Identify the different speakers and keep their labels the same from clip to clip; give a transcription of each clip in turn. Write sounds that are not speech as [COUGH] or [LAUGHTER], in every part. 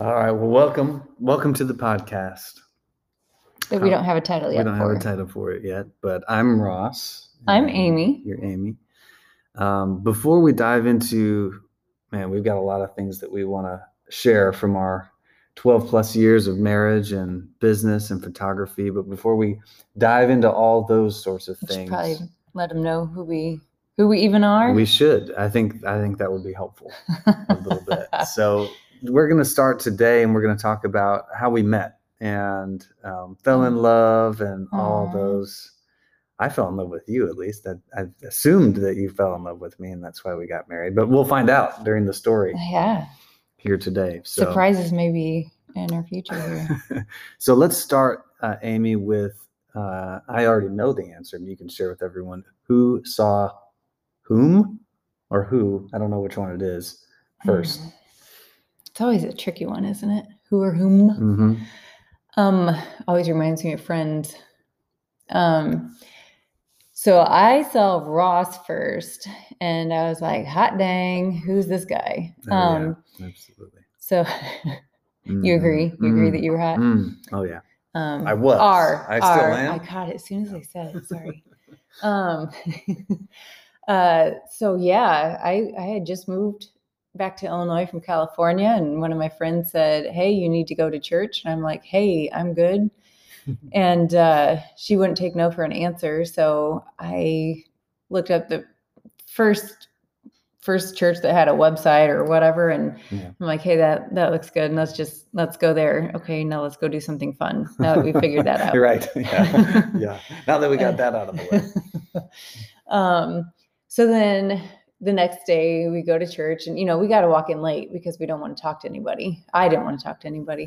Speaker 1: All right. Well, welcome, welcome to the podcast.
Speaker 2: That we don't have a title yet.
Speaker 1: We
Speaker 2: don't
Speaker 1: have a title for it yet, but I'm Ross.
Speaker 2: I'm Amy.
Speaker 1: You're Amy. Um, before we dive into, man, we've got a lot of things that we want to share from our 12 plus years of marriage and business and photography. But before we dive into all those sorts of things,
Speaker 2: probably let them know who we who we even are.
Speaker 1: we should. I think I think that would be helpful. a little bit. [LAUGHS] So we're going to start today, and we're going to talk about how we met and um, fell in love and all those. I fell in love with you, at least. I, I assumed that you fell in love with me, and that's why we got married. But we'll find out during the story
Speaker 2: yeah,
Speaker 1: here today. So,
Speaker 2: surprises maybe in our future [LAUGHS]
Speaker 1: so let's start, uh, Amy, with. Uh, I already know the answer, and you can share with everyone who saw whom or who. I don't know which one it is first.
Speaker 2: Hmm. It's always a tricky one, isn't it? Who or whom?
Speaker 1: Mm-hmm.
Speaker 2: Um, always reminds me of friends. Um, so I saw Ross first, and I was like, "Hot dang, who's this guy?"
Speaker 1: Oh,
Speaker 2: um,
Speaker 1: absolutely.
Speaker 2: so [LAUGHS] you agree? You agree
Speaker 1: Mm,
Speaker 2: that you were hot?
Speaker 1: mm. Oh yeah.
Speaker 2: Um,
Speaker 1: I was.
Speaker 2: Are,
Speaker 1: I still
Speaker 2: are.
Speaker 1: am.
Speaker 2: I caught it as soon as I said it. Sorry. [LAUGHS] um, [LAUGHS] uh, so yeah, I I had just moved back to Illinois from California, and one of my friends said, "Hey, you need to go to church," and I'm like, "Hey, I'm good." [LAUGHS] and uh, she wouldn't take no for an answer, so I looked up the first first church that had a website or whatever and
Speaker 1: Yeah.
Speaker 2: i'm like hey that that looks good and let's just let's go there okay now let's go do something fun now that we figured that [LAUGHS] out
Speaker 1: You're right. Yeah. [LAUGHS] yeah. Now that we got that out of the way.
Speaker 2: um, so then the next day we go to church and you know we got to walk in late because we don't want to talk to anybody i didn't want to talk to anybody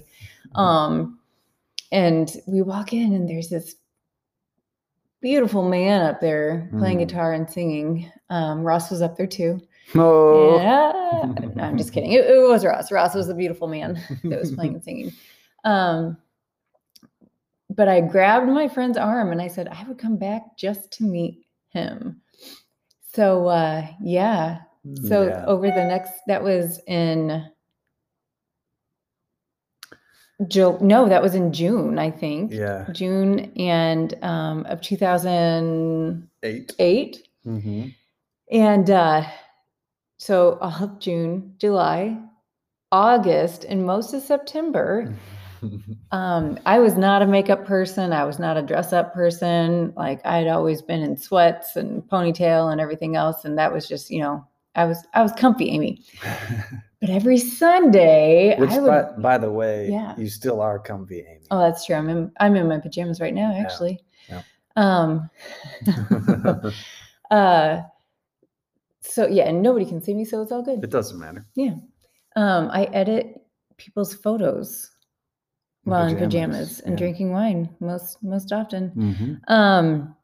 Speaker 1: Mm-hmm.
Speaker 2: um, and we walk in and there's this beautiful man up there playing
Speaker 1: Mm.
Speaker 2: guitar and singing um, ross was up there too
Speaker 1: Oh.
Speaker 2: yeah. No, I'm just kidding. It, it was Ross. Ross was the beautiful man that was playing and [LAUGHS] singing. Um, but I grabbed my friend's arm and I said, I would come back just to meet him. So, uh, yeah. So
Speaker 1: Yeah.
Speaker 2: over the next, that was in Joe. No, that was in June, I think.
Speaker 1: Yeah.
Speaker 2: June and um, of 2008.
Speaker 1: Eight. Mm-hmm.
Speaker 2: And uh, so all [LAUGHS] of June, July, August, and most of September, um, I was not a makeup person. I was not a dress up person. Like I'd always been in sweats and ponytail and everything else. And that was just, you know, I was I was comfy, Amy. [LAUGHS] But every Sunday,
Speaker 1: Which,
Speaker 2: I would.
Speaker 1: by, by the way,
Speaker 2: Yeah.
Speaker 1: you still are comfy, Amy.
Speaker 2: Oh, that's true. I'm in I'm in my pajamas right now, actually.
Speaker 1: yeah.
Speaker 2: Um. [LAUGHS] uh. So yeah, and nobody can see me, so it's all good.
Speaker 1: it doesn't matter. Yeah.
Speaker 2: Um, I edit people's photos While in
Speaker 1: pajamas,
Speaker 2: pajamas and
Speaker 1: yeah.
Speaker 2: drinking wine most most often.
Speaker 1: Mm-hmm.
Speaker 2: Um,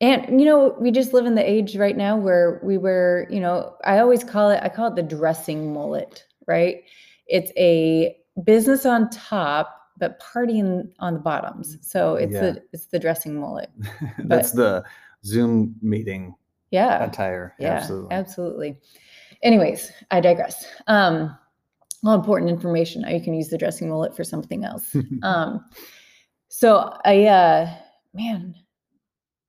Speaker 2: and you know, we just live in the age right now where we wear, you know, I always call it, I call it the dressing mullet, right? It's a business on top, but partying on the bottoms. So it's
Speaker 1: Yeah.
Speaker 2: the it's the dressing mullet. [LAUGHS]
Speaker 1: That's the Zoom meeting
Speaker 2: Yeah.
Speaker 1: attire.
Speaker 2: Yeah,
Speaker 1: Absolutely.
Speaker 2: absolutely. Anyways, I digress. Um, all important information. Now you can use the dressing mullet for something else. [LAUGHS] um, so I, uh, man,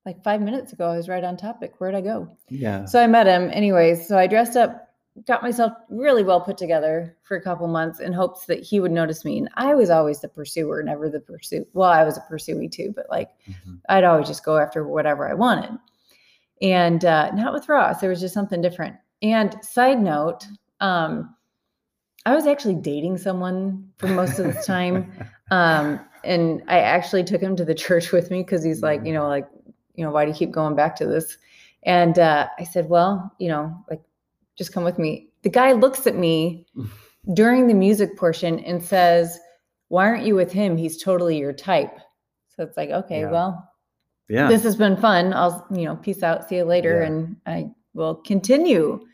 Speaker 2: like five minutes ago, I was right on topic. Where'd I go?
Speaker 1: yeah.
Speaker 2: So I met him. Anyways, so I dressed up, got myself really well put together for a couple months in hopes that he would notice me. And I was always the pursuer, never the pursuit. Well, I was a pursuee too, but like
Speaker 1: Mhm.
Speaker 2: I'd always just go after whatever I wanted. And uh, not with Ross. There was just something different. And side note, um, I was actually dating someone for most of the time. [LAUGHS] um, and I actually took him to the church with me because he's like, you know, like, you know, why do you keep going back to this? And uh, I said, well, you know, like, just come with me. The guy looks at me [LAUGHS] during the music portion and says, why aren't you with him? He's totally your type. So it's like, okay,
Speaker 1: Yeah.
Speaker 2: well,
Speaker 1: yeah.
Speaker 2: this has been fun. I'll, you know, peace out. See you later.
Speaker 1: Yeah.
Speaker 2: And I will continue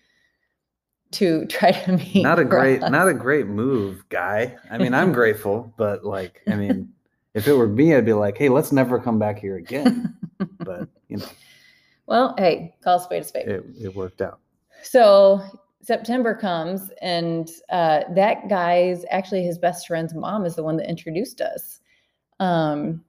Speaker 2: to [LAUGHS] try to meet.
Speaker 1: not a great
Speaker 2: Ross.
Speaker 1: not a great move guy i mean i'm grateful but like i [LAUGHS] mean if it were me i'd be like hey let's never come back here again [LAUGHS] but you know
Speaker 2: well, hey, call a spade a spade.
Speaker 1: it, it worked out
Speaker 2: So September comes, and uh, that guy's actually his best friend's mom is the one that introduced us. Um,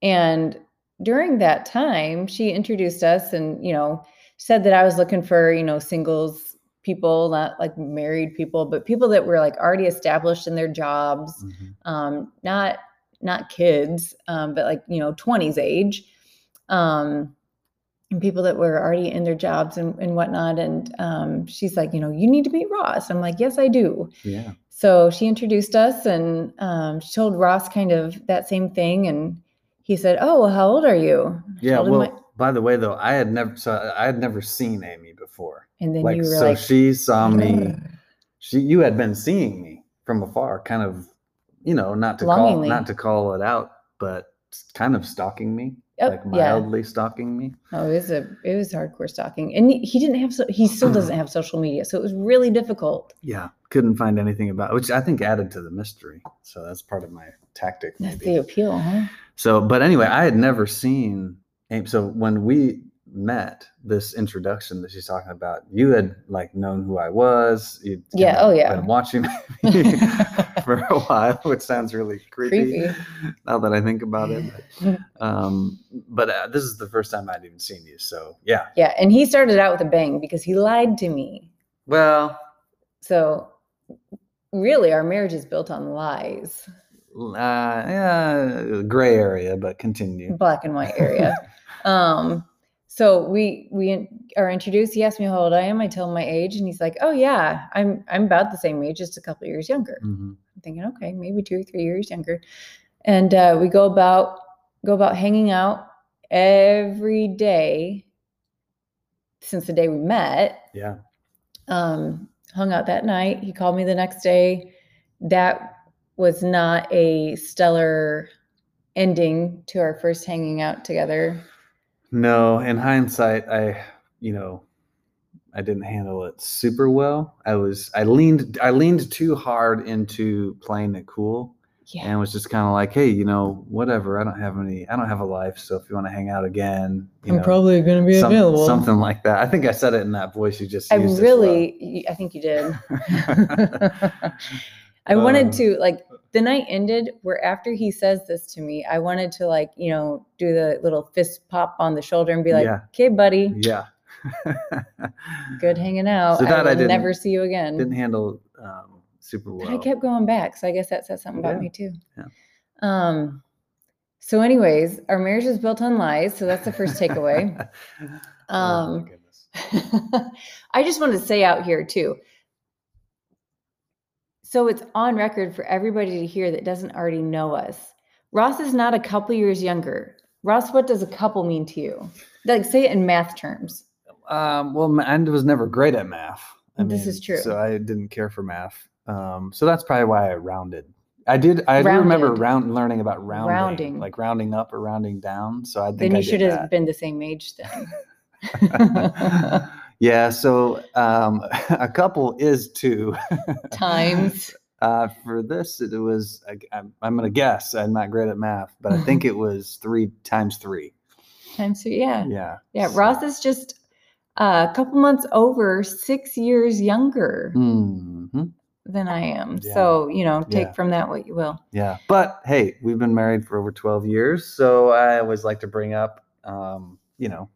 Speaker 2: and during that time, she introduced us, and you know, said that I was looking for you know singles people, not like married people, but people that were like already established in their jobs,
Speaker 1: Mhm.
Speaker 2: um, not not kids, um, but like you know, twenties age. Um, and people that were already in their jobs and, and whatnot. And um, she's like, you know, you need to meet Ross. I'm like, yes, I do.
Speaker 1: Yeah.
Speaker 2: So she introduced us and um, she told Ross kind of that same thing. And he said, oh, well, how old are you? I
Speaker 1: Yeah. Well,
Speaker 2: my-
Speaker 1: by the way, though, I had never so I had never seen Amy before.
Speaker 2: and then
Speaker 1: Like
Speaker 2: you were
Speaker 1: so
Speaker 2: like,
Speaker 1: she saw me she you had been seeing me from afar, kind of, you know, not to
Speaker 2: Longingly.
Speaker 1: call not to call it out, but kind of stalking me,
Speaker 2: oh,
Speaker 1: like
Speaker 2: yeah.
Speaker 1: mildly stalking me.
Speaker 2: Oh, it was a it was hardcore stalking, and he, didn't have so he still [CLEARS THROAT] doesn't have social media, so it was really difficult.
Speaker 1: Yeah, couldn't find anything about which I think added to the mystery. So that's part of my tactic,
Speaker 2: That's the appeal, huh?
Speaker 1: So, but anyway, I had never seen Amy. So when we met, this introduction that she's talking about, you had like known who I was. You'd
Speaker 2: Yeah, oh, yeah.
Speaker 1: been watching [LAUGHS] me [LAUGHS] for a while, which sounds really creepy,
Speaker 2: Creepy.
Speaker 1: now that I think about it. But, [LAUGHS] um, but uh, this is the first time I'd even seen you. So yeah,
Speaker 2: Yeah, and he started out with a bang because he lied to me.
Speaker 1: well,
Speaker 2: So really, our marriage is built on lies,
Speaker 1: uh, yeah, gray area, but continue.
Speaker 2: black and white area. Um, so we we are introduced. He asked me how old I am. I tell him my age, and he's like, "Oh yeah, I'm I'm about the same age, just a couple years younger."
Speaker 1: Mhm.
Speaker 2: I'm thinking, okay, maybe two or three years younger. And uh, we go about go about hanging out every day since the day we met.
Speaker 1: Yeah,
Speaker 2: Um, hung out that night. He called me the next day. That was not a stellar ending to our first hanging out together.
Speaker 1: No, in hindsight, I, you know, I didn't handle it super well. I was, I leaned, I leaned too hard into playing it cool,
Speaker 2: Yeah.
Speaker 1: and was just kind of like, hey, you know, whatever. I don't have any, I don't have a life, so if you want to hang out again, you know,
Speaker 2: probably going to be
Speaker 1: some- available. something like that. I think I said it in that voice you just
Speaker 2: I really, y- I think you did. [LAUGHS] [LAUGHS] I wanted
Speaker 1: Um,
Speaker 2: to like the night ended where after he says this to me, I wanted to like, you know, do the little fist pop on the shoulder and be like,
Speaker 1: Yeah.
Speaker 2: okay, buddy,
Speaker 1: yeah. [LAUGHS]
Speaker 2: good hanging out.
Speaker 1: So that I
Speaker 2: I
Speaker 1: didn't-
Speaker 2: never see you again.
Speaker 1: Didn't handle um, super
Speaker 2: But
Speaker 1: well.
Speaker 2: I kept going back. So I guess that says something about
Speaker 1: Yeah.
Speaker 2: me too.
Speaker 1: Yeah.
Speaker 2: Um, so anyways, our marriage is built on lies. So that's the first takeaway. [LAUGHS]
Speaker 1: oh, my
Speaker 2: Um,
Speaker 1: goodness. [LAUGHS]
Speaker 2: I just want to say out here too. So it's on record for everybody to hear that doesn't already know us. Ross is not a couple years younger. Ross, what does a couple mean to you? Like, say it in math terms.
Speaker 1: Um, well, I was never great at math. I
Speaker 2: This is true.
Speaker 1: So I didn't care for math. Um, so that's probably why I rounded. I did. I do remember round learning about rounding,
Speaker 2: Rounding.
Speaker 1: like rounding up or rounding down. So I think
Speaker 2: Then you
Speaker 1: did
Speaker 2: should have
Speaker 1: that.
Speaker 2: been the same age then. [LAUGHS] [LAUGHS] [LAUGHS]
Speaker 1: yeah. So um, [LAUGHS] a couple is two.
Speaker 2: Times. [LAUGHS]
Speaker 1: Uh, for this, it was. I, I'm, I'm going to guess. I'm not great at math, but I [LAUGHS] think it was three times three.
Speaker 2: Times three. Yeah.
Speaker 1: Yeah.
Speaker 2: Yeah.
Speaker 1: so-
Speaker 2: Ross is just uh, a couple months over six years younger
Speaker 1: Mhm.
Speaker 2: than I am.
Speaker 1: Yeah.
Speaker 2: So, you know, take
Speaker 1: Yeah.
Speaker 2: from that what you will.
Speaker 1: Yeah, but hey, we've been married for over 12 years, so I always like to bring up, um, you know,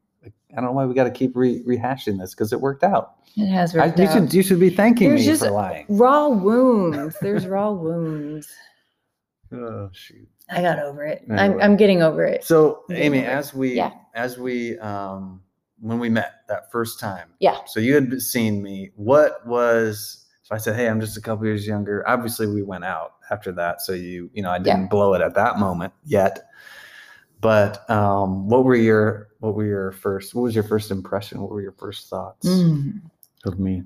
Speaker 1: I don't know why we got to keep re- rehashing this because it worked out.
Speaker 2: It has
Speaker 1: I,
Speaker 2: worked
Speaker 1: you
Speaker 2: out.
Speaker 1: should you should be thanking
Speaker 2: There's
Speaker 1: me
Speaker 2: just
Speaker 1: for lying.
Speaker 2: raw wounds. There's raw wounds. [SIGHS]
Speaker 1: Oh shoot.
Speaker 2: I got over it. I'm, I'm getting over it.
Speaker 1: So Amy, as we
Speaker 2: Yeah.
Speaker 1: as we um, when we met that first time,
Speaker 2: Yeah.
Speaker 1: So you had seen me. What was so I said, hey, I'm just a couple years younger. Obviously, we went out after that, so you you know I didn't blow it at that moment yet. But um, what were your what were your first? What was your first impression? What were your first thoughts
Speaker 2: Mm.
Speaker 1: of me?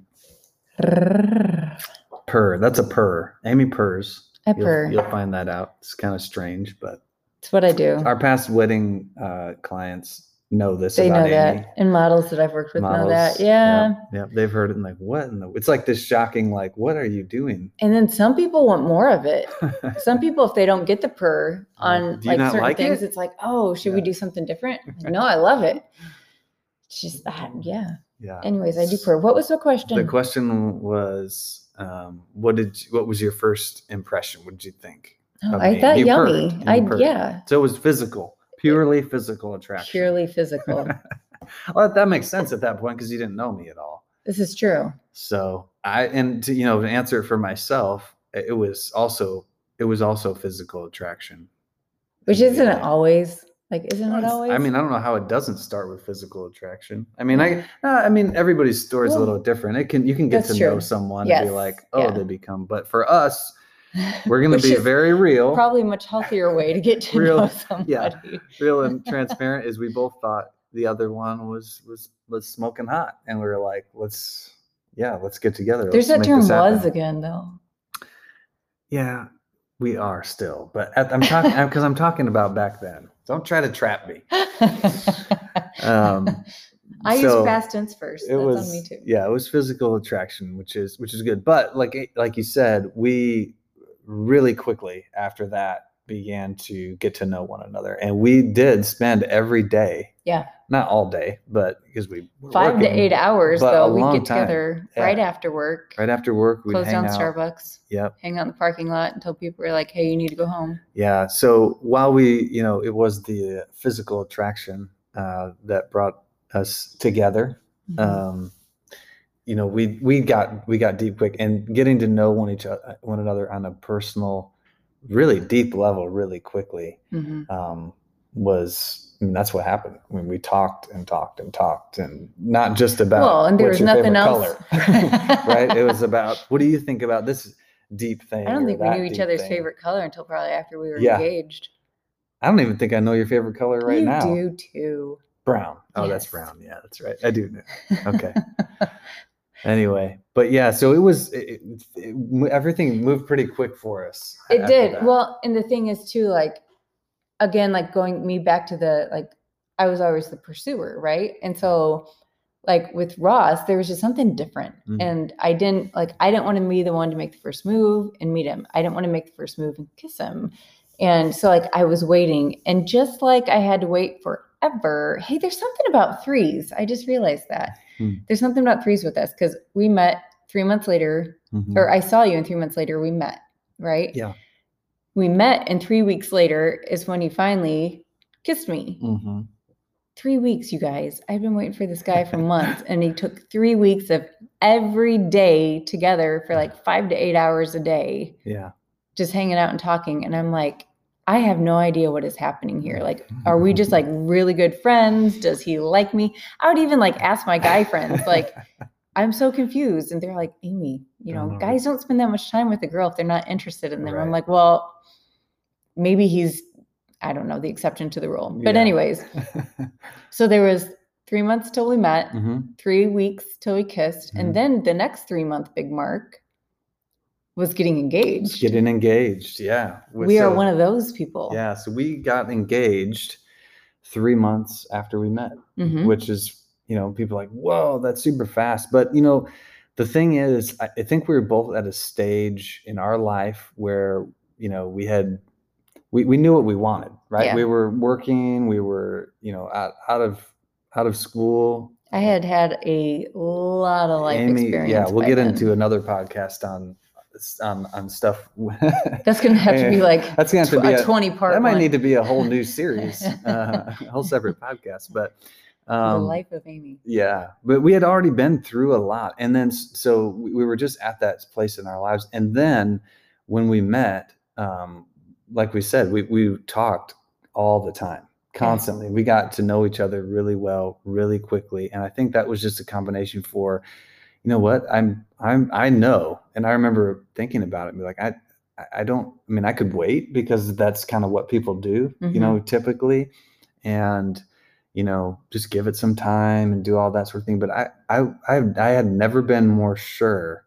Speaker 1: Purr. That's a purr. Amy purrs.
Speaker 2: I
Speaker 1: You'll,
Speaker 2: purr.
Speaker 1: you'll find that out. It's kind of strange, but
Speaker 2: It's what I do.
Speaker 1: our past wedding uh, clients know this
Speaker 2: They know
Speaker 1: Amy.
Speaker 2: that. And models that I've worked with know that. Yeah.
Speaker 1: yeah, they've heard it and like, what? in the it's like this shocking, like, what are you doing?
Speaker 2: And then some people want more of it. [LAUGHS] Some people, if they don't get the purr on like certain
Speaker 1: like
Speaker 2: things,
Speaker 1: it?
Speaker 2: it's like, oh, should we do something different? [LAUGHS] no, I love it. It's just that, yeah.
Speaker 1: Yeah.
Speaker 2: Anyways, I do purr. What was the question?
Speaker 1: The question was, um, what did you, what was your first impression? What did you think?
Speaker 2: Oh, I
Speaker 1: me?
Speaker 2: thought
Speaker 1: You
Speaker 2: yummy. I
Speaker 1: purred.
Speaker 2: yeah,
Speaker 1: So it was physical, purely physical attraction.
Speaker 2: purely physical. [LAUGHS]
Speaker 1: well, that makes sense at that point because you didn't know me at all.
Speaker 2: this is true.
Speaker 1: So I and to you know to answer it for myself, it was also it was also physical attraction.
Speaker 2: Which isn't it always like isn't it always?
Speaker 1: I mean, I don't know how it doesn't start with physical attraction. I mean, I I mean everybody's story is a little different. It can you can get to know
Speaker 2: true.
Speaker 1: someone and be like, oh,
Speaker 2: yeah.
Speaker 1: they become. But for us, we're going to be very real,
Speaker 2: probably a much healthier way to get to
Speaker 1: Real-
Speaker 2: know somebody.
Speaker 1: yeah. real and [LAUGHS] transparent. Is we both thought the other one was was was smoking hot, and we were like, let's yeah, let's get together.
Speaker 2: There's
Speaker 1: let's
Speaker 2: that term was again though.
Speaker 1: Yeah, we are still, but at, I'm talking because I'm talking about back then. Don't try to trap me. [LAUGHS] Um,
Speaker 2: I use
Speaker 1: so
Speaker 2: past tense first.
Speaker 1: It
Speaker 2: That's
Speaker 1: was
Speaker 2: on me too.
Speaker 1: yeah, it was physical attraction, which is which is good. But like like you said, we really quickly after that began to get to know one another, and we did spend every day.
Speaker 2: Yeah.
Speaker 1: not all day, but because we were
Speaker 2: Five to eight hours though. We get
Speaker 1: time.
Speaker 2: together
Speaker 1: Yeah.
Speaker 2: right after work,
Speaker 1: right after work. We'd
Speaker 2: close
Speaker 1: hang
Speaker 2: down
Speaker 1: out.
Speaker 2: Starbucks,
Speaker 1: Yep.
Speaker 2: hang out in the parking lot until people were like, "Hey, you need to go home."
Speaker 1: Yeah. So while we, you know, it was the physical attraction uh, that brought us together.
Speaker 2: Mhm.
Speaker 1: Um, you know, we we got we got deep quick, and getting to know one each other, one another on a personal, really deep level, really quickly
Speaker 2: Mhm.
Speaker 1: um, was. I mean, that's what happened. I mean, we talked and talked and talked, and not just about
Speaker 2: Well, and there was nothing else. [LAUGHS]
Speaker 1: right? It was about what do you think about this deep thing?
Speaker 2: I don't think we knew each other's
Speaker 1: thing?
Speaker 2: favorite color until probably after we were
Speaker 1: Yeah.
Speaker 2: engaged.
Speaker 1: I don't even think I know your favorite color right
Speaker 2: you
Speaker 1: now.
Speaker 2: You do too.
Speaker 1: Brown. Oh, that's brown. Yeah, that's right. I do know. Okay. [LAUGHS] anyway, but yeah, so it was it, it, everything moved pretty quick for us.
Speaker 2: It did.
Speaker 1: that.
Speaker 2: Well, and the thing is too, like again, like going me back to the like I was always the pursuer, right? And so like with Ross, there was just something different.
Speaker 1: Mhm.
Speaker 2: And I didn't like I didn't want to be the one to make the first move and meet him. I didn't want to make the first move and kiss him. And so like I was waiting. And just like I had to wait forever, hey, there's something about threes. I just realized that.
Speaker 1: Hmm.
Speaker 2: There's something about threes with us because we met three months later
Speaker 1: Mhm.
Speaker 2: or I saw you, and three months later we met, right?
Speaker 1: Yeah.
Speaker 2: We met, and three weeks later is when you finally kissed me.
Speaker 1: Mhm.
Speaker 2: Three weeks, you guys. I've been waiting for this guy for months, and he took three weeks of every day together for like five to eight hours a day,
Speaker 1: Yeah.
Speaker 2: just hanging out and talking. And I'm like, I have no idea what is happening here. Like, are we just like [LAUGHS] really good friends? Does he like me? I would even like ask my guy friends, like, [LAUGHS] I'm so confused. And they're like, Amy, you know,
Speaker 1: don't
Speaker 2: guys don't spend that much time with a girl if they're not interested in them. I'm like, well, maybe he's, I don't know, the exception to the rule. But,
Speaker 1: Yeah.
Speaker 2: anyways, [LAUGHS] so there was three months till we met,
Speaker 1: Mhm.
Speaker 2: three weeks till we kissed.
Speaker 1: Mhm.
Speaker 2: And then the next three month big mark was getting engaged.
Speaker 1: Getting engaged. Yeah.
Speaker 2: we are
Speaker 1: So-
Speaker 2: one of those people.
Speaker 1: Yeah. So we got engaged three months after we met.
Speaker 2: Mhm.
Speaker 1: which is you know people are like whoa that's super fast but you know the thing is I, I think we were both at a stage in our life where you know we had we, we knew what we wanted right
Speaker 2: Yeah.
Speaker 1: we were working we were you know out, out of out of school
Speaker 2: I had had a lot of life
Speaker 1: Amy,
Speaker 2: experience.
Speaker 1: yeah we'll get
Speaker 2: then.
Speaker 1: into another podcast on on on stuff [LAUGHS]
Speaker 2: That's gonna have to be like [LAUGHS]
Speaker 1: that's gonna have to be
Speaker 2: a,
Speaker 1: a,
Speaker 2: twenty part.
Speaker 1: that might
Speaker 2: one.
Speaker 1: need to be a whole new series [LAUGHS] uh, a whole separate podcast but
Speaker 2: the
Speaker 1: um
Speaker 2: life of Amy.
Speaker 1: Yeah, but we had already been through a lot, and then so we we were just at that place in our lives, and then when we met, um, like we said, we we talked all the time, constantly. We got to know each other really well, really quickly, and I think that was just a combination for, you know what, I'm I'm I know, and I remember thinking about it, and be like, I I- don't, I mean, I could wait because that's kind of what people do, you know, mm-hmm. typically, and you know, just give it some time and do all that sort of thing. But I, I, I, I had never been more sure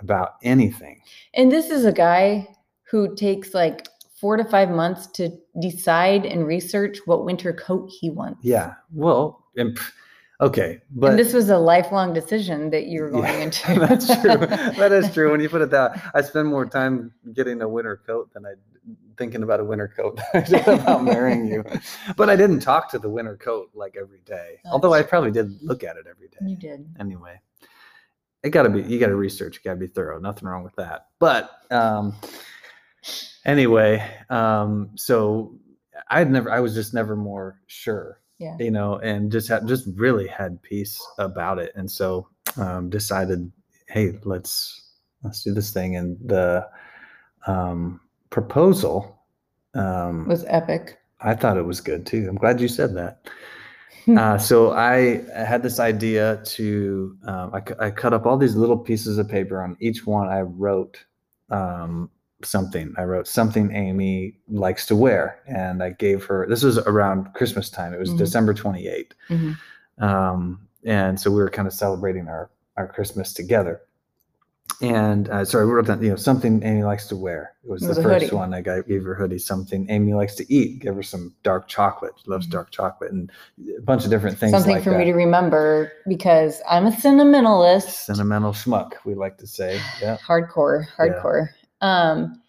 Speaker 1: about anything.
Speaker 2: And this is a guy who takes like four to five months to decide and research what winter coat he wants.
Speaker 1: Yeah. Well, and Okay, but
Speaker 2: and this was a lifelong decision that you were going
Speaker 1: Yeah,
Speaker 2: into. [LAUGHS]
Speaker 1: that's true. [LAUGHS] that is true. When you put it that, I spend more time getting a winter coat than I thinking about a winter coat than [LAUGHS] I did about marrying you. But I didn't talk to the winter coat like every day.
Speaker 2: That's
Speaker 1: Although I probably did look at it every day.
Speaker 2: You did.
Speaker 1: Anyway, it got to be. You got to research. You got to be thorough. Nothing wrong with that. But um, anyway, um, so I had never. I was just never more sure
Speaker 2: Yeah.
Speaker 1: you know, and just had just really had peace about it, and so um, decided, hey, let's let's do this thing. And the um, proposal, um,
Speaker 2: Was epic.
Speaker 1: I thought it was good too. I'm glad you said that. [LAUGHS] Uh, so I had this idea to um, I, I cut up all these little pieces of paper. On each one, I wrote um, something. I wrote something Amy likes to wear, and I gave her. This was around Christmas time. It was
Speaker 2: Mhm.
Speaker 1: December 28th,
Speaker 2: Mhm.
Speaker 1: um, and so we were kind of celebrating our our Christmas together. And uh, so I wrote down, you know, something Amy likes to wear. It was,
Speaker 2: It was
Speaker 1: the first
Speaker 2: hoodie.
Speaker 1: one. I got, gave her hoodie. Something Amy likes to eat. Give her some dark chocolate. She loves
Speaker 2: Mhm.
Speaker 1: dark chocolate, and a bunch of different things.
Speaker 2: Something
Speaker 1: like
Speaker 2: for
Speaker 1: that.
Speaker 2: me to remember because I'm a sentimentalist.
Speaker 1: Sentimental schmuck, we like to say. Yeah.
Speaker 2: hardcore hardcore um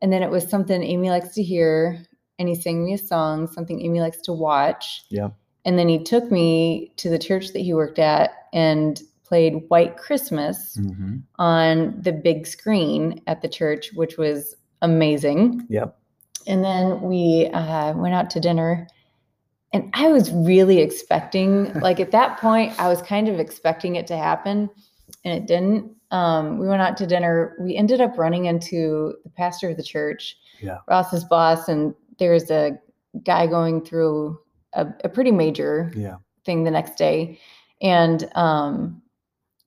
Speaker 2: and then it was something amy likes to hear and he sang me a song something amy likes to watch
Speaker 1: Yeah.
Speaker 2: and then he took me to the church that he worked at and played white christmas
Speaker 1: hmm
Speaker 2: on the big screen at the church which was amazing
Speaker 1: Yep.
Speaker 2: and then we uh, went out to dinner and i was really expecting [LAUGHS] like at that point i was kind of expecting it to happen and it didn't um, we went out to dinner we ended up running into the pastor of the church
Speaker 1: Yeah.
Speaker 2: ross's boss and there's a guy going through a, a pretty major
Speaker 1: Yeah.
Speaker 2: thing the next day and um,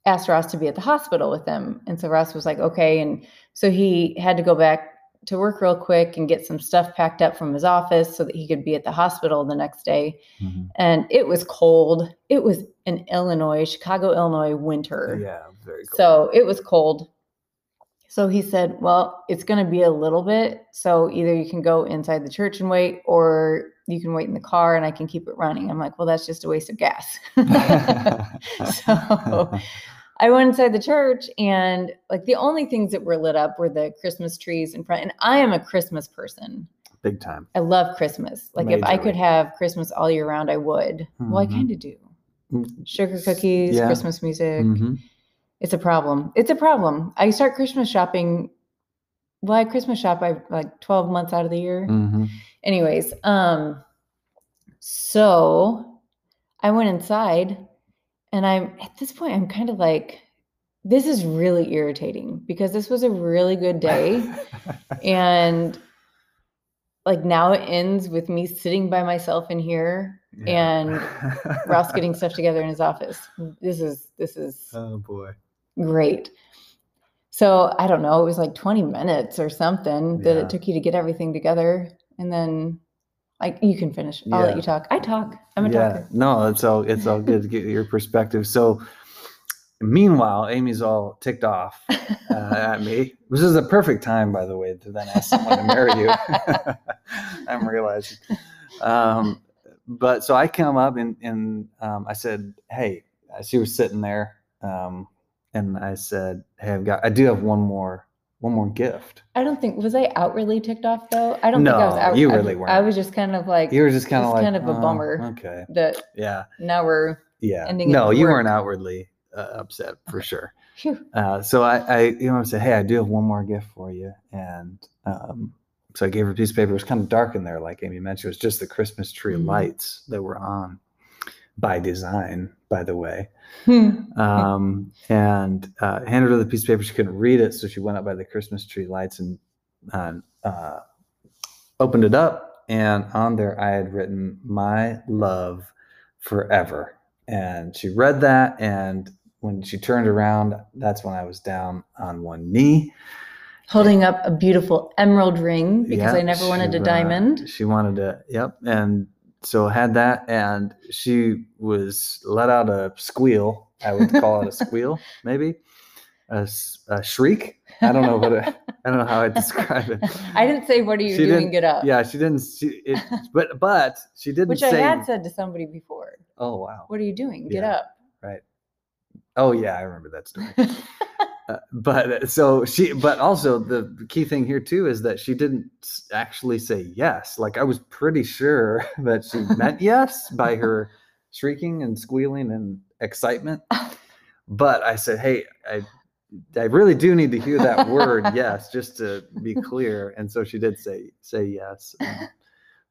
Speaker 2: asked Ross to be at the hospital with him. And so Ross was like, okay. And so he had to go back to work real quick and get some stuff packed up from his office so that he could be at the hospital the next day.
Speaker 1: hmm
Speaker 2: And it was cold. It was an Illinois, Chicago, Illinois winter.
Speaker 1: Yeah. Very cool.
Speaker 2: So it was cold. So he said, Well, it's going to be a little bit. So either you can go inside the church and wait, or you can wait in the car and I can keep it running. I'm like, Well, that's just a waste of gas. [LAUGHS] [LAUGHS] so I went inside the church and like the only things that were lit up were the Christmas trees in front. And I am a Christmas person.
Speaker 1: Big time.
Speaker 2: I love Christmas. Like if I could have Christmas all year round, I would. Well, I
Speaker 1: Mhm.
Speaker 2: kind of do.
Speaker 1: Mm,
Speaker 2: Sugar cookies,
Speaker 1: Yeah.
Speaker 2: Christmas music.
Speaker 1: mhm.
Speaker 2: It's a problem. It's a problem. I start Christmas shopping. Well, I Christmas shop I like 12 months out of the year.
Speaker 1: Mhm.
Speaker 2: Anyways, um, so I went inside and I'm at this point, I'm kind of like, this is really irritating because this was a really good day. [LAUGHS] and like now it ends with me sitting by myself in here and Ross getting stuff together in his office. This is this is
Speaker 1: Oh boy.
Speaker 2: great. So I don't know, it was like 20 minutes or something that
Speaker 1: Yeah.
Speaker 2: it took you to get everything together. And then like you can finish. I'll
Speaker 1: Yeah.
Speaker 2: let you talk. I talk. I'm a
Speaker 1: yeah.
Speaker 2: talker.
Speaker 1: No, it's all it's all good to get your perspective. So meanwhile, Amy's all ticked off uh, [LAUGHS] at me. This is a perfect time, by the way, to then ask someone to marry you. [LAUGHS] I'm realizing. Um, but so I come up and, and um, I said, Hey, she was sitting there. Um, and I said, Hey, I've got, I do have one more, one more gift.
Speaker 2: I don't think was I outwardly ticked off though. I don't think I was
Speaker 1: No,
Speaker 2: out.
Speaker 1: you
Speaker 2: I-
Speaker 1: really
Speaker 2: I,
Speaker 1: weren't.
Speaker 2: was just kind of like
Speaker 1: You were just kind of like,
Speaker 2: kind of a
Speaker 1: "Oh,
Speaker 2: bummer."
Speaker 1: Okay.
Speaker 2: that
Speaker 1: Yeah.
Speaker 2: now we're
Speaker 1: Yeah.
Speaker 2: Ending
Speaker 1: No, you
Speaker 2: work.
Speaker 1: weren't outwardly uh, upset for sure. Uh, so I, I, you know, I said, hey, I do have one more gift for you, and um, so I gave her a piece of paper. It was kind of dark in there, like Amy mentioned. It was just the Christmas tree
Speaker 2: Mhm.
Speaker 1: lights that were on by design, by the way.
Speaker 2: hmm,
Speaker 1: Um, and uh, handed her the piece of paper. She couldn't read it, so she went up by the Christmas tree lights and uh, uh, opened it up. And on there, I had written "My love forever." And she read that, and when she turned around, that's when I was down on one knee.
Speaker 2: holding up a beautiful emerald ring because
Speaker 1: Yeah,
Speaker 2: I never wanted
Speaker 1: she,
Speaker 2: a
Speaker 1: uh,
Speaker 2: diamond.
Speaker 1: She wanted to, yep. And so had that, and she was let out a squeal. I would call it a squeal, [LAUGHS] maybe a shriek. I don't know what it, I don't know how I [LAUGHS] describe it.
Speaker 2: I didn't say, "What are you
Speaker 1: She
Speaker 2: doing? Get up."
Speaker 1: Yeah, she didn't. She, it, [LAUGHS] but but she didn't
Speaker 2: Which I had said to somebody before.
Speaker 1: oh wow.
Speaker 2: What are you doing? Get
Speaker 1: Yeah.
Speaker 2: up. Right.
Speaker 1: Oh yeah, I remember that story. Uh, but uh, so she, but also the key thing here too is that she didn't actually say yes. Like I was pretty sure [LAUGHS] that she meant yes by her shrieking and squealing and excitement. But I said, hey, I, I really do need to hear that word [LAUGHS] yes, just to be clear. And so she did say say yes. And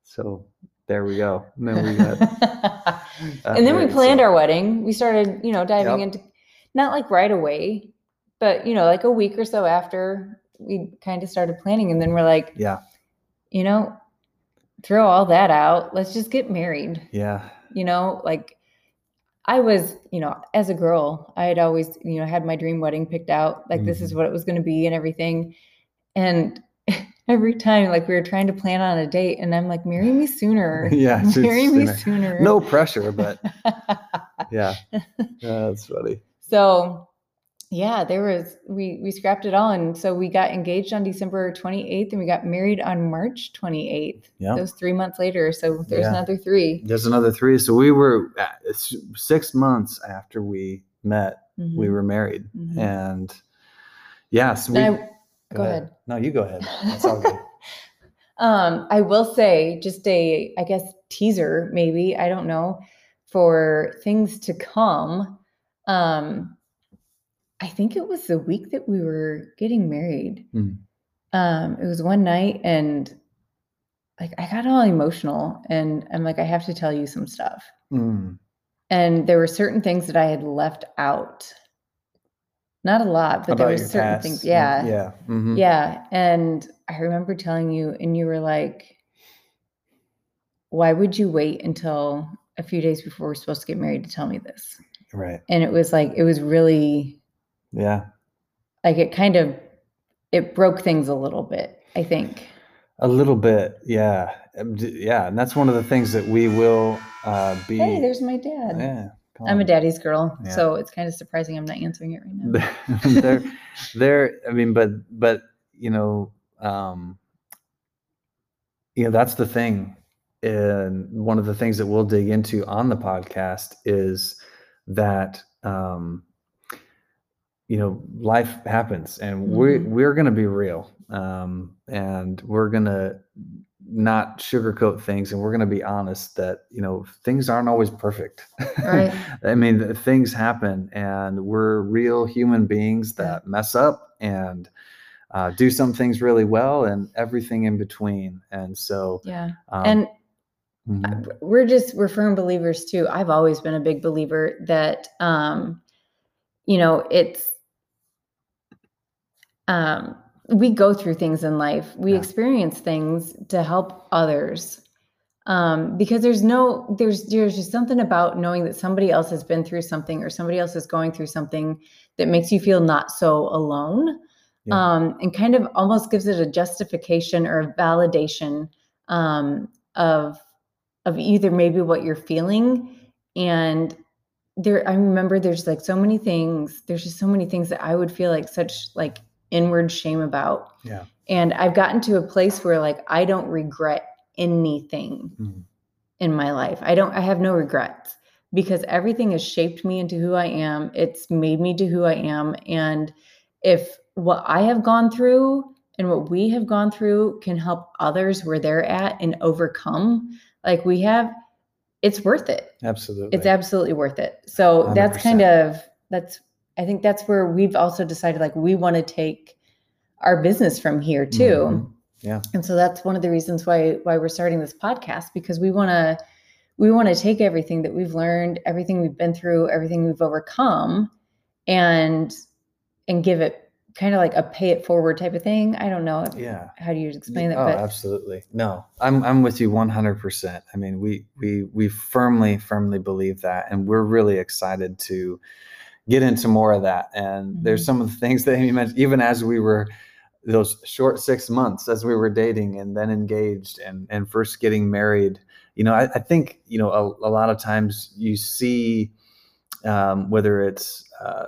Speaker 1: so there we go. And then we got. [LAUGHS]
Speaker 2: and then we planned
Speaker 1: so-
Speaker 2: our wedding. We started, you know, diving
Speaker 1: Yep.
Speaker 2: into not like right away, but you know, like a week or so after we kind of started planning. And then we're like,
Speaker 1: Yeah,
Speaker 2: you know, throw all that out. Let's just get married.
Speaker 1: yeah,
Speaker 2: You know, like I was, you know, as a girl, I had always, you know, had my dream wedding picked out. Like this is
Speaker 1: Mhm.
Speaker 2: what it was going to be and everything. And [LAUGHS] every time, like we were trying to plan on a date, and I'm like, marry me sooner. [LAUGHS]
Speaker 1: Yeah, [LAUGHS]
Speaker 2: marry me
Speaker 1: sooner.
Speaker 2: sooner.
Speaker 1: no pressure, but yeah, Yeah, that's funny.
Speaker 2: so yeah there was we we scrapped it all and so we got engaged on december 28th and we got married on march 28th
Speaker 1: Yeah.
Speaker 2: those three months later so there's
Speaker 1: Yeah.
Speaker 2: another three
Speaker 1: There's another three. So we were uh, six months after we met, we
Speaker 2: Mhm,
Speaker 1: were married,
Speaker 2: mhm.
Speaker 1: and yes, we.
Speaker 2: And I- go ahead.
Speaker 1: No, you go ahead. It's all good. [LAUGHS]
Speaker 2: um i will say just a i guess teaser maybe i don't know for things to come um i think it was the week that we were getting married
Speaker 1: Mm.
Speaker 2: um it was one night and like i got all emotional and i'm like i have to tell you some stuff
Speaker 1: Mm,
Speaker 2: and there were certain things that i had left out not a lot but there
Speaker 1: about
Speaker 2: were certain
Speaker 1: past
Speaker 2: things yeah
Speaker 1: Yeah. mhm.
Speaker 2: yeah. And I remember telling you, and you were like, why would you wait until a few days before we're supposed to get married to tell me this?
Speaker 1: Right.
Speaker 2: And it was like, it was really
Speaker 1: Yeah.
Speaker 2: like it kind of it broke things a little bit, I think.
Speaker 1: A little bit. Yeah. Um, Yeah. And that's one of the things that we will uh, be.
Speaker 2: Hey, there's my dad.
Speaker 1: Yeah.
Speaker 2: I'm a daddy's girl,
Speaker 1: Yeah.
Speaker 2: so it's kind of surprising I'm not answering it right now. [LAUGHS]
Speaker 1: they're they're i mean but but you know um you know that's the thing and one of the things that we'll dig into on the podcast is that um you know life happens and we
Speaker 2: Mhm.
Speaker 1: we're going to be real um and we're going to not sugarcoat things and we're going to be honest that you know things aren't always perfect
Speaker 2: Right. [LAUGHS]
Speaker 1: i mean things happen and we're real human beings that mess up and uh, do some things really well and everything in between and so
Speaker 2: Yeah.
Speaker 1: um,
Speaker 2: and
Speaker 1: mhm,
Speaker 2: we're just we're firm believers too i've always been a big believer that um you know it's um we go through things in life we
Speaker 1: Yeah.
Speaker 2: experience things to help others um because there's no there's there's just something about knowing that somebody else has been through something or somebody else is going through something that makes you feel not so alone
Speaker 1: Yeah.
Speaker 2: um and kind of almost gives it a justification or a validation um of of either maybe what you're feeling and there i remember there's like so many things there's just so many things that i would feel like such like inward shame about.
Speaker 1: Yeah.
Speaker 2: And i've gotten to a place where like i don't regret anything
Speaker 1: Mhm.
Speaker 2: in my life. I don't i have no regrets because everything has shaped me into who i am. It's made me to who i am. And if what i have gone through and what we have gone through can help others where they're at and overcome like we have it's worth it.
Speaker 1: Absolutely.
Speaker 2: It's absolutely worth it. So that's kind of that's i think that's where we've also decided like we want to take our business from here too
Speaker 1: Mhm. Yeah.
Speaker 2: and so that's one of the reasons why why we're starting this podcast because we want to we want to take everything that we've learned everything we've been through everything we've overcome and and give it kind of like a pay it forward type of thing i don't know
Speaker 1: yeah
Speaker 2: how do you explain that
Speaker 1: oh,
Speaker 2: but
Speaker 1: absolutely. No, I'm I'm with you 100%. I mean, we we we firmly firmly believe that, and we're really excited to get into more of that. And there's
Speaker 2: Mhm.
Speaker 1: some of the things that Amy mentioned, even as we were those short six months as we were dating and then engaged and and first getting married. You know, I, I think you know a, a lot of times you see um, whether it's uh,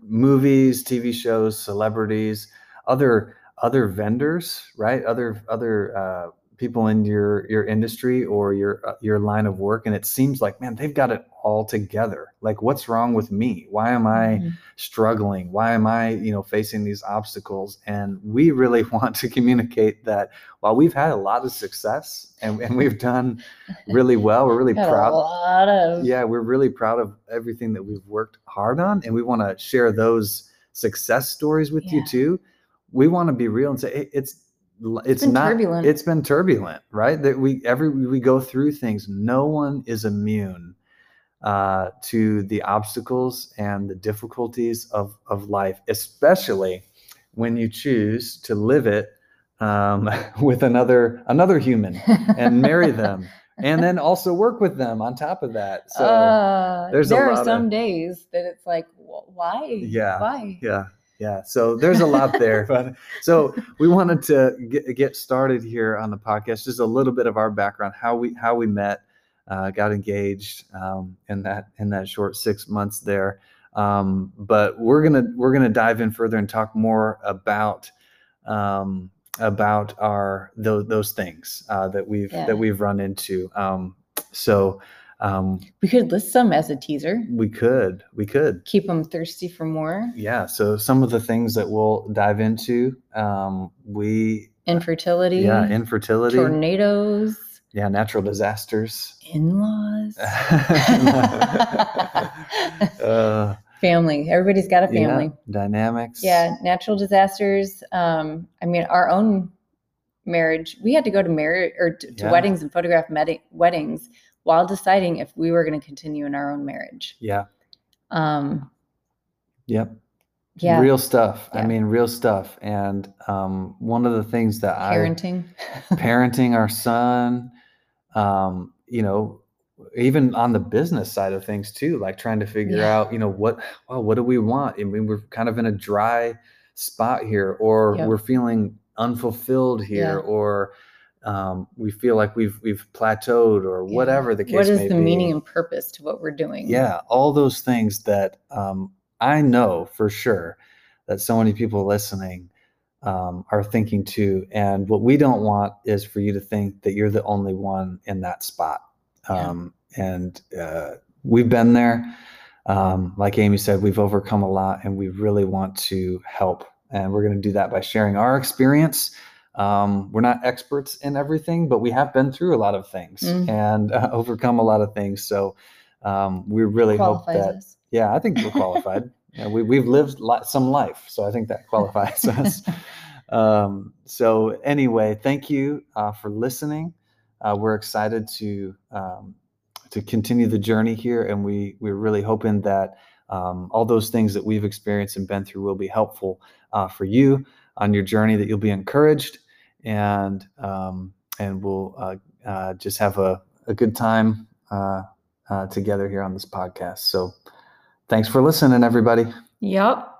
Speaker 1: movies, TV shows, celebrities, other other vendors, right? Other other uh, people in your your industry or your uh, your line of work, and it seems like man, they've got it all together. Like, what's wrong with me? Why am I
Speaker 2: Mhm.
Speaker 1: struggling? Why am I, you know, facing these obstacles? And we really [LAUGHS] want to communicate that while we've had a lot of success and, and we've done really well, we're really [LAUGHS]
Speaker 2: Got a
Speaker 1: proud
Speaker 2: lot of
Speaker 1: yeah we're really proud of everything that we've worked hard on and we want to share those success stories with you too we want to be real and say "Hey, it's it's, not
Speaker 2: turbulent.
Speaker 1: it's been turbulent right that we every we go through things no one is immune uh, to the obstacles and the difficulties of of life especially when you choose to live it um, [LAUGHS] with another another human and marry them [LAUGHS] and then also work with them on top of that. So
Speaker 2: uh, there are
Speaker 1: of-
Speaker 2: some days that it's like, why?
Speaker 1: Yeah.
Speaker 2: Why?
Speaker 1: yeah, yeah. So there's a lot there. [LAUGHS] But so we wanted to get, get started here on the podcast. Just a little bit of our background, how we how we met, uh, got engaged um, in that in that short six months there. Um, but we're gonna we're gonna dive in further and talk more about. Um, about our those those things uh, that we've
Speaker 2: Yeah.
Speaker 1: that we've run into. Um, so um,
Speaker 2: We could list some as a teaser.
Speaker 1: we could we could
Speaker 2: Keep them thirsty for more.
Speaker 1: yeah so some of the things that we'll dive into um we
Speaker 2: Infertility.
Speaker 1: yeah infertility
Speaker 2: Tornadoes.
Speaker 1: yeah natural disasters
Speaker 2: In-laws.
Speaker 1: uh, [LAUGHS] [LAUGHS]
Speaker 2: family. Everybody's got a
Speaker 1: yeah,
Speaker 2: family.
Speaker 1: dynamics
Speaker 2: Yeah, natural disasters. Um, I mean, our own marriage. We had to go to marriage or to, to
Speaker 1: Yeah.
Speaker 2: weddings and photograph med- weddings while deciding if we were going to continue in our own marriage.
Speaker 1: yeah
Speaker 2: Um,
Speaker 1: yep
Speaker 2: yeah,
Speaker 1: real stuff i mean real stuff and um one of the things that i
Speaker 2: parenting. [LAUGHS]
Speaker 1: parenting our son um you know even on the business side of things too like trying to figure
Speaker 2: Yeah.
Speaker 1: out you know what well what do we want i mean we're kind of in a dry spot here or
Speaker 2: Yep.
Speaker 1: we're feeling unfulfilled here
Speaker 2: Yeah.
Speaker 1: or um, we feel like we've we've plateaued or
Speaker 2: Yeah.
Speaker 1: whatever the case
Speaker 2: What is
Speaker 1: may
Speaker 2: the
Speaker 1: be.
Speaker 2: meaning and purpose to what we're doing?
Speaker 1: Yeah, all those things that um, I know for sure that so many people listening um, are thinking too. And what we don't want is for you to think that you're the only one in that spot.
Speaker 2: Yeah.
Speaker 1: Um, and uh, we've been there. Um, like Amy said, we've overcome a lot and we really want to help. And we're going to do that by sharing our experience. Um, we're not experts in everything, but we have been through a lot of things
Speaker 2: Mm.
Speaker 1: and uh, [LAUGHS] overcome a lot of things. So um, we really hope that
Speaker 2: us.
Speaker 1: yeah, I think we're qualified. [LAUGHS] yeah, we, we've lived li- some life, so I think that qualifies [LAUGHS] us. Um, so anyway, thank you uh, for listening. Uh, we're excited to um, to continue the journey here, and we we're really hoping that um, all those things that we've experienced and been through will be helpful uh, for you on your journey. That you'll be encouraged, and um, and we'll uh, uh, just have a, a good time uh, uh, together here on this podcast. So, thanks for listening, everybody.
Speaker 2: Yep.